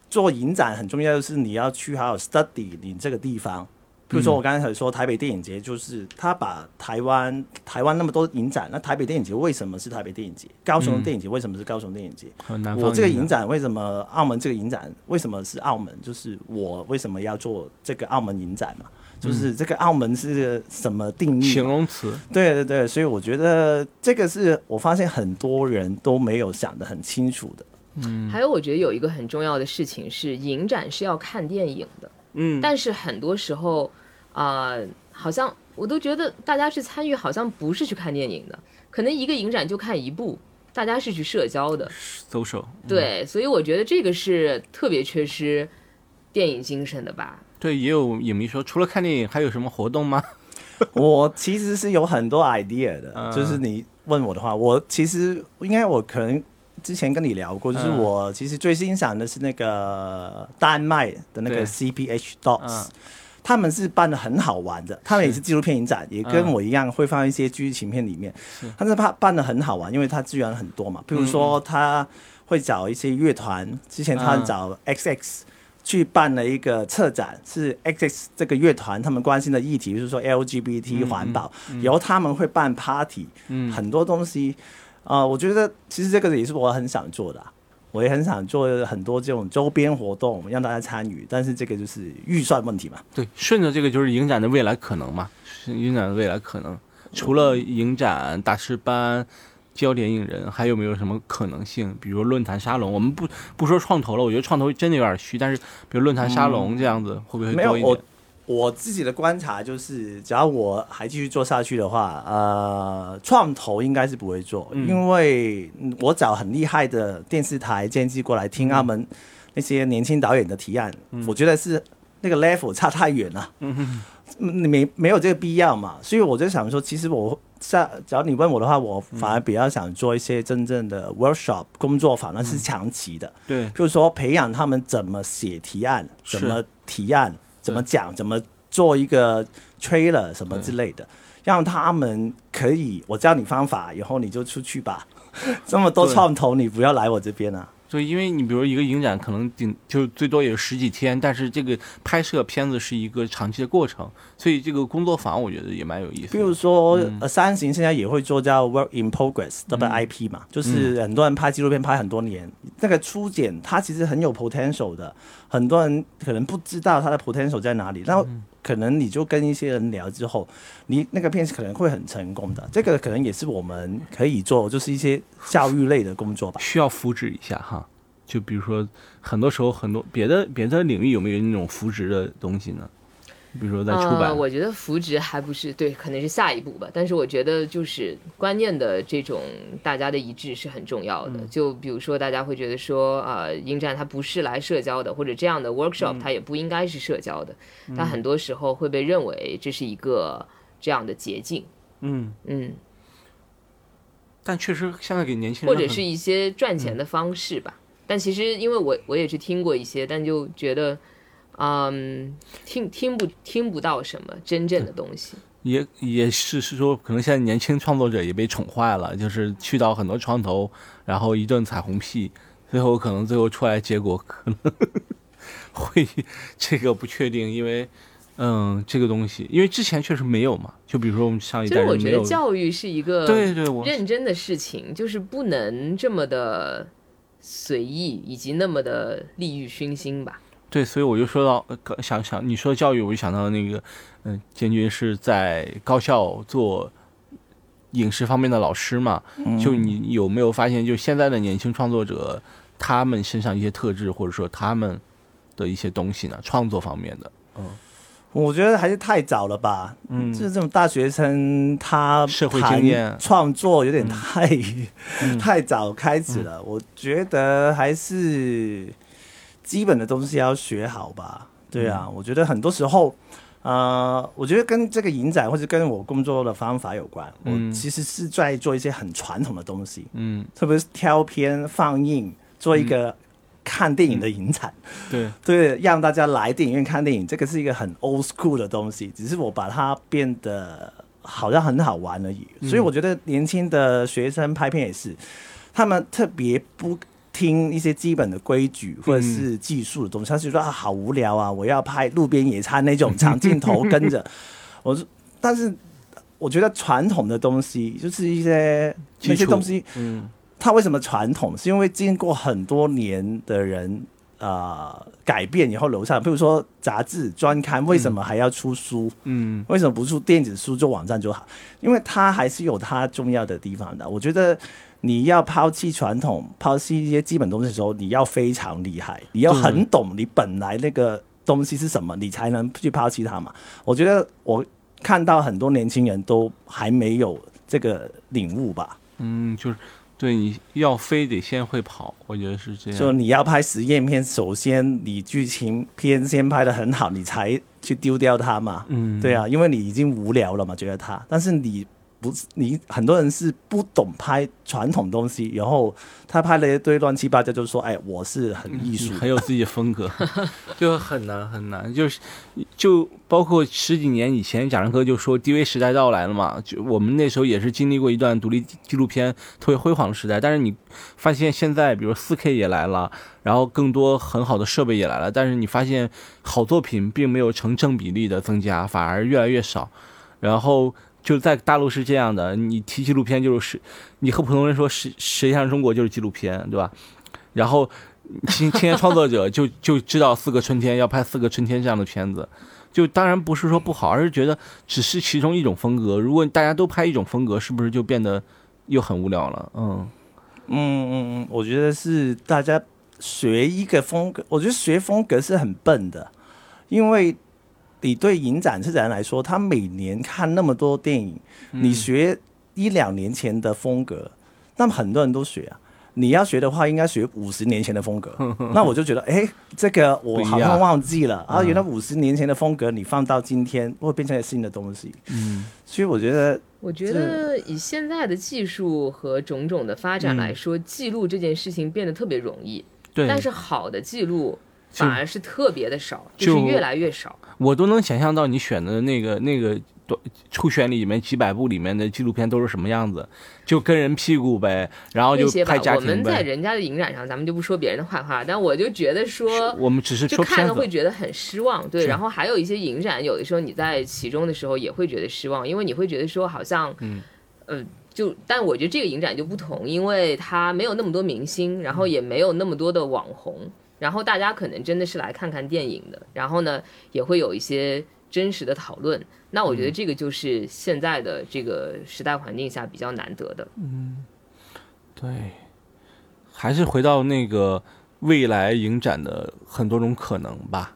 做影展很重要，就是你要去好好 study 你这个地方。比如说我刚才说台北电影节，就是他把台湾台湾那么多影展，那台北电影节为什么是台北电影节？高雄电影节为什么是高雄电影节？我这个影影展为什么澳门这个影展为什么是澳门？就是我为什么要做这个澳门影展嘛？就是这个澳门是什么定义形？容词，对对对，所以我觉得这个是我发现很多人都没有想得很清楚的。嗯还有，我觉得有一个很重要的事情是，影展是要看电影的，嗯，但是很多时候，啊、好像我都觉得大家去参与，好像不是去看电影的，可能一个影展就看一部，大家是去社交的。走手，对，所以我觉得这个是特别缺失电影精神的吧。对，也有影迷说，除了看电影，还有什么活动吗？[LAUGHS] 我其实是有很多 idea 的，嗯。就是你问我的话，我其实应该我可能之前跟你聊过，就是嗯。我其实最欣赏的是那个丹麦的那个 CPH Dots，、嗯。他们是办的很好玩的，他们也是纪录片影展，也跟嗯。我一样会放一些剧情片里面。是，但是他办的很好玩，因为他资源很多嘛，比如说他会找一些乐团，之前他嗯。找 XX。去办了一个策展，是 XX 这个乐团他们关心的议题，就是说 LGBT 环保，由他们会办 party，、嗯很多东西，呃，我觉得其实这个也是我很想做的啊、我也很想做很多这种周边活动让大家参与，但是这个就是预算问题嘛。对，顺着这个就是影展的未来可能嘛，是影展的未来可能。除了影展、大师班、焦点影人，还有没有什么可能性？比如论坛沙龙，我们不不说创投了，我觉得创投真的有点虚，但是比如论坛沙龙这样子，会不会没有我多一点？我自己的观察就是，只要我还继续做下去的话，呃，创投应该是不会做，嗯因为嗯我找很厉害的电视台监制过来听他们那些年轻导演的提案，我觉得是那个 level 差太远了。嗯没没有这个必要嘛，所以我就想说，其实我下，只要你问我的话，我反而比较想做一些真正的 workshop 工作坊，那是长期的。对，譬如说培养他们怎么写提案，怎么提案，怎么讲，怎么做一个 trailer 什么之类的，让他们可以，我教你方法，以后你就出去吧。[LAUGHS] 这么多创投，你不要来我这边啊！对，因为你比如一个影展可能顶就最多也就十几天，但是这个拍摄片子是一个长期的过程，所以这个工作坊我觉得也蛮有意思比。如说，嗯。呃，三型现在也会做叫 work in progress WIP 嘛，就是很多人拍纪录片拍很多年，那个初剪它其实很有 potential 的，很多人可能不知道它的 potential 在哪里，然后可能你就跟一些人聊之后，你那个片子可能会很成功的，这个可能也是我们可以做，就是一些教育类的工作吧。需要复制一下哈。就比如说，很多时候很多别的别的领域有没有那种扶植的东西呢？比如说在出版，呃，我觉得扶植还不是对，可能是下一步吧。但是我觉得就是观念的这种大家的一致是很重要的。就比如说大家会觉得说，呃，应战它不是来社交的，或者这样的 workshop 它也不应该是社交的，它很多时候会被认为这是一个这样的捷径。嗯，嗯，但确实现在给年轻人或者是一些赚钱的方式吧。但其实因为我我也是听过一些，但就觉得，嗯，听听不听不到什么真正的东西。也也是是说，可能现在年轻创作者也被宠坏了，就是去到很多床头，然后一顿彩虹屁，最后可能最后出来结果可能 [LAUGHS] 会这个不确定，因为嗯这个东西，因为之前确实没有嘛，就比如说我们上一所以我觉得教育是一个对对，我认真的事情，就是不能这么的随意，以及那么的利欲熏心吧。对，所以我就说到，呃想想你说教育，我就想到那个，嗯、建军是在高校做影视方面的老师嘛，就你有没有发现，就现在的年轻创作者，他们身上一些特质，或者说他们的一些东西呢？创作方面的，嗯我觉得还是太早了吧。嗯就是这种大学生，他社会经验创作有点太、嗯太早开始了。我觉得还是基本的东西要学好吧。对啊，嗯我觉得很多时候，呃，我觉得跟这个影展或者跟我工作的方法有关。嗯我其实是在做一些很传统的东西，嗯，特别是挑片放映，做一个看电影的影展。对，[LAUGHS] 对，让大家来电影院看电影，这个是一个很 old school 的东西，只是我把它变得好像很好玩而已。所以我觉得年轻的学生拍片也是，他们特别不听一些基本的规矩或者是技术的东西，他就说啊好无聊啊，我要拍路边野餐那种长镜头跟着 [LAUGHS] 我是，但是我觉得传统的东西就是一些那些东西，嗯它为什么传统？是因为经过很多年的人呃改变以后留下来，比如说杂志、专刊，为什么还要出书？嗯为什么不出电子书做网站就好？因为它还是有它重要的地方的。我觉得你要抛弃传统、抛弃一些基本东西的时候，你要非常厉害，你要很懂你本来那个东西是什么，你才能去抛弃它嘛。我觉得我看到很多年轻人都还没有这个领悟吧。嗯，就是对你要非得先会跑，我觉得是这样。就你要拍实验片，首先你剧情片先拍的很好，你才去丢掉它嘛。嗯，对啊，因为你已经无聊了嘛，觉得它，但是你不是你很多人是不懂拍传统东西，然后他拍了一堆乱七八糟，就说哎，我是很艺术的，很有自己的风格，[LAUGHS] 就很难很难。就是就包括十几年以前，贾樟柯就说 DV 时代到来了嘛，就我们那时候也是经历过一段独立纪录片特别辉煌的时代。但是你发现现在，比如四 K 也来了，然后更多很好的设备也来了，但是你发现好作品并没有成正比例的增加，反而越来越少。然后就在大陆是这样的，你提纪录片就是你和普通人说实实际上中国就是纪录片，对吧？然后青青年创作者 [LAUGHS] 就就知道《四个春天》要拍《四个春天》这样的片子，就当然不是说不好，而是觉得只是其中一种风格。如果大家都拍一种风格，是不是就变得又很无聊了？嗯嗯嗯嗯，我觉得是大家学一个风格，我觉得学风格是很笨的，因为你对影展策展人来说，他每年看那么多电影，你学一两年前的风格，那么很多人都学啊。你要学的话，应该学五十年前的风格。[LAUGHS] 那我就觉得，哎、这个我好像忘记了啊。原来五十年前的风格，你放到今天会变成一个新的东西。嗯所以我觉得，我觉得以现在的技术和种种的发展来说，记录这件事情变得特别容易，对，但是好的记录就反而是特别的少，就就是越来越少。我都能想象到你选的那个那个短初选里面几百部里面的纪录片都是什么样子，就跟人屁股呗，然后就那些吧拍，家我们。在人家的影展上，咱们就不说别人的坏话，但我就觉得说，我们只是看了会，觉得很失望，对。然后还有一些影展，有的时候你在其中的时候也会觉得失望，因为你会觉得说好像，嗯，呃，就但我觉得这个影展就不同，因为它没有那么多明星，然后也没有那么多的网红，然后大家可能真的是来看看电影的，然后呢也会有一些真实的讨论。那我觉嗯得这个就是现在的这个时代环境下比较难得的。嗯对，还是回到那个未来影展的很多种可能吧，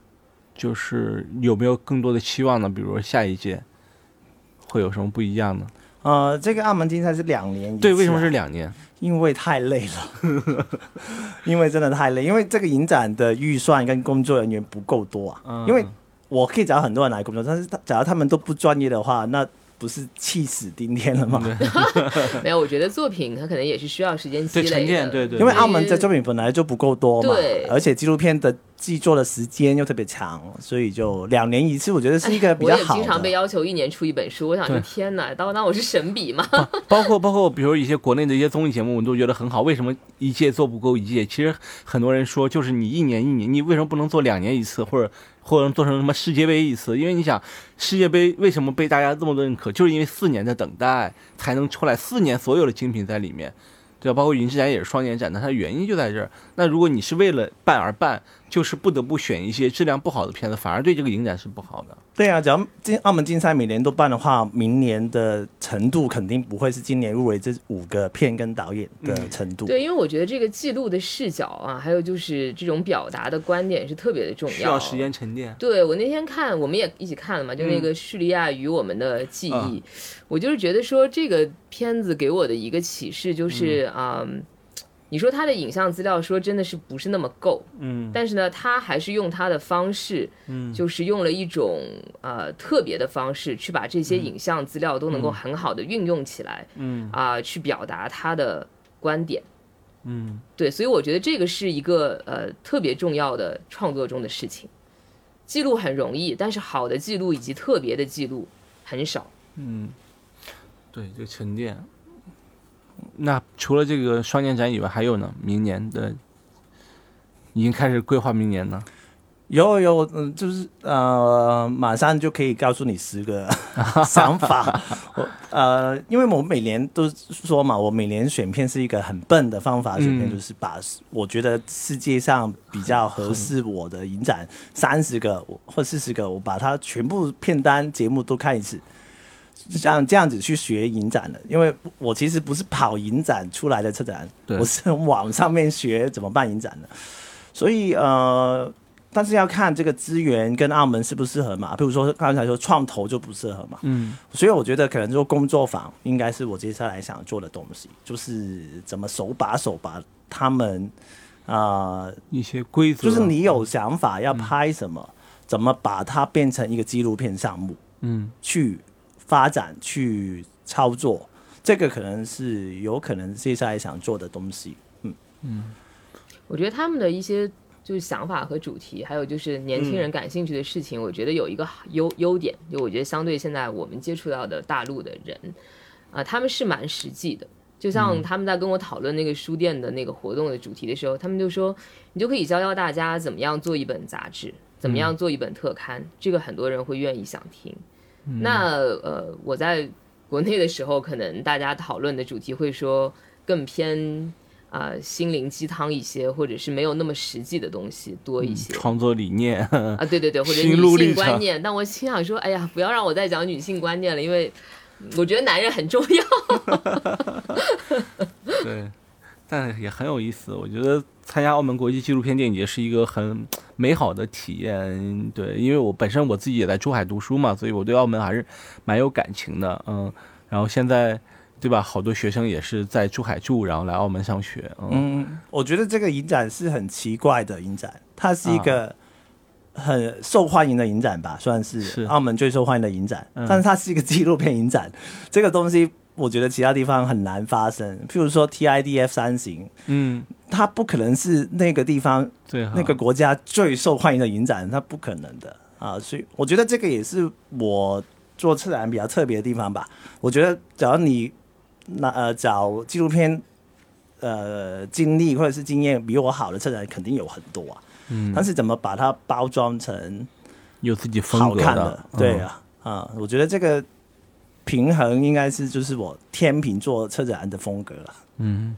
就是有没有更多的期望呢？比如说下一届会有什么不一样呢？呃，这个澳门竞赛是两年一次、啊，对，为什么是两年？因为太累了，[LAUGHS] 因为真的太累，因为这个影展的预算跟工作人员不够多啊。嗯因为我可以找很多人来工作，但是他假如他们都不专业的话，那不是气死丁天了吗？[LAUGHS] 没有，我觉得作品它可能也是需要时间积累的。对沉淀对对因为澳门的作品本来就不够多嘛对，而且纪录片的制作的时间又特别长，所以就两年一次，我觉得是一个比较好我也经常被。要求一年出一本书，我想说天哪，当当我是神笔吗？[LAUGHS] 包括包括比如一些国内的一些综艺节目，我们都觉得很好。为什么一届做不够一届？其实很多人说，就是你一年一年，你为什么不能做两年一次，或者或者做成什么世界杯一次？因为你想，世界杯为什么被大家这么多认可，就是因为四年的等待才能出来，四年所有的精品在里面。对吧？包括云之展也是双年展那，它的原因就在这儿。那如果你是为了办而办，就是不得不选一些质量不好的片子，反而对这个影展是不好的。对啊，只要金澳门竞赛每年都办的话，明年的程度肯定不会是今年入围这五个片跟导演的程度。对，因为我觉得这个记录的视角啊，还有就是这种表达的观点是特别的重要，需要时间沉淀。对我那天看，我们也一起看了嘛，就那个叙利亚与我们的记忆，我就是觉得说这个片子给我的一个启示就是啊。你说他的影像资料说真的是不是那么够，嗯，但是呢，他还是用他的方式，嗯，就是用了一种呃特别的方式去把这些影像资料都能够很好的运用起来，嗯。啊，去表达他的观点，嗯，对，所以我觉得这个是一个呃特别重要的创作中的事情，记录很容易，但是好的记录以及特别的记录很少，嗯，对，就沉淀。那除了这个双年展以外，还有呢？明年的已经开始规划明年呢？有有，嗯，就是呃，马上就可以告诉你十个 [LAUGHS] 想法。我呃，因为我每年都说嘛，我每年选片是一个很笨的方法，选片就是把我觉得世界上比较合适我的影展三十个或四十个，我把它全部片单节目都看一次。像这样子去学影展的，因为我其实不是跑影展出来的策展，我是网上面学怎么办影展的，所以呃，但是要看这个资源跟澳门适不适合嘛。比如说刚才说创投就不适合嘛，嗯，所以我觉得可能做工作坊应该是我接下来想做的东西，就是怎么手把手把他们啊一些规则，就是你有想法要拍什么，怎么把它变成一个纪录片项目，嗯，去。发展去操作，这个可能是有可能接下来想做的东西。嗯嗯，我觉得他们的一些就是想法和主题，还有就是年轻人感兴趣的事情，我觉得有一个优优点，就我觉得相对现在我们接触到的大陆的人啊，他们是蛮实际的。就像他们在跟我讨论那个书店的那个活动的主题的时候，他们就说，你就可以教教大家怎么样做一本杂志，怎么样做一本特刊，这个很多人会愿意想听。那呃，我在国内的时候，可能大家讨论的主题会说更偏啊心灵鸡汤一些，或者是没有那么实际的东西多一些。创作理念啊，对对对，[LAUGHS] 或者女性观念。但我心想说，哎呀，不要让我再讲女性观念了，因为我觉得男人很重要。[LAUGHS] 对。但也很有意思，我觉得参加澳门国际纪录片电影节是一个很美好的体验。对，因为我本身我自己也在珠海读书嘛，所以我对澳门还是蛮有感情的。嗯，然后现在，对吧？好多学生也是在珠海住，然后来澳门上学。嗯，我觉得这个影展是很奇怪的影展，它是一个很受欢迎的影展吧，算是澳门最受欢迎的影展。但是它是一个纪录片影展，这个东西。我觉得其他地方很难发生，譬如说 TIDF 三型，嗯，它不可能是那个地方那个国家最受欢迎的影展，它不可能的。啊。所以我觉得这个也是我做策展比较特别的地方吧。我觉得只要你那呃找纪录片呃经历或者是经验比我好的策展肯定有很多啊，嗯，但是怎么把它包装成有自己风格的，对啊。啊，我觉得这个。平衡应该是就是我天秤座车展的风格了。嗯，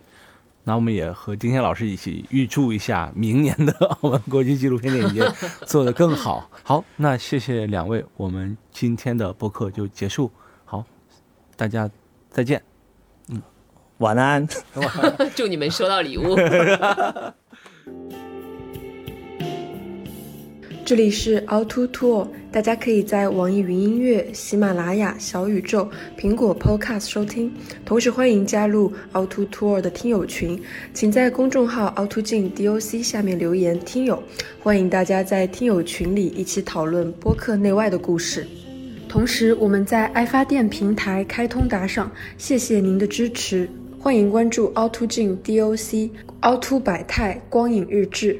那我们也和丁天老师一起预祝一下明年的澳门国际纪录片电影节做得更好。好，那谢谢两位，我们今天的播客就结束。好，大家再见。嗯，晚安。[LAUGHS] [LAUGHS] 祝你们收到礼物。这里是凹凸 tour，大家可以在网易云音乐、喜马拉雅、小宇宙、苹果 Podcast 收听，同时欢迎加入凹凸兔的听友群，请在公众号凹凸镜 DOC 下面留言“听友”，欢迎大家在听友群里一起讨论播客内外的故事。同时，我们在爱发电平台开通打赏，谢谢您的支持，欢迎关注凹凸镜 DOC、凹凸百态光影日志。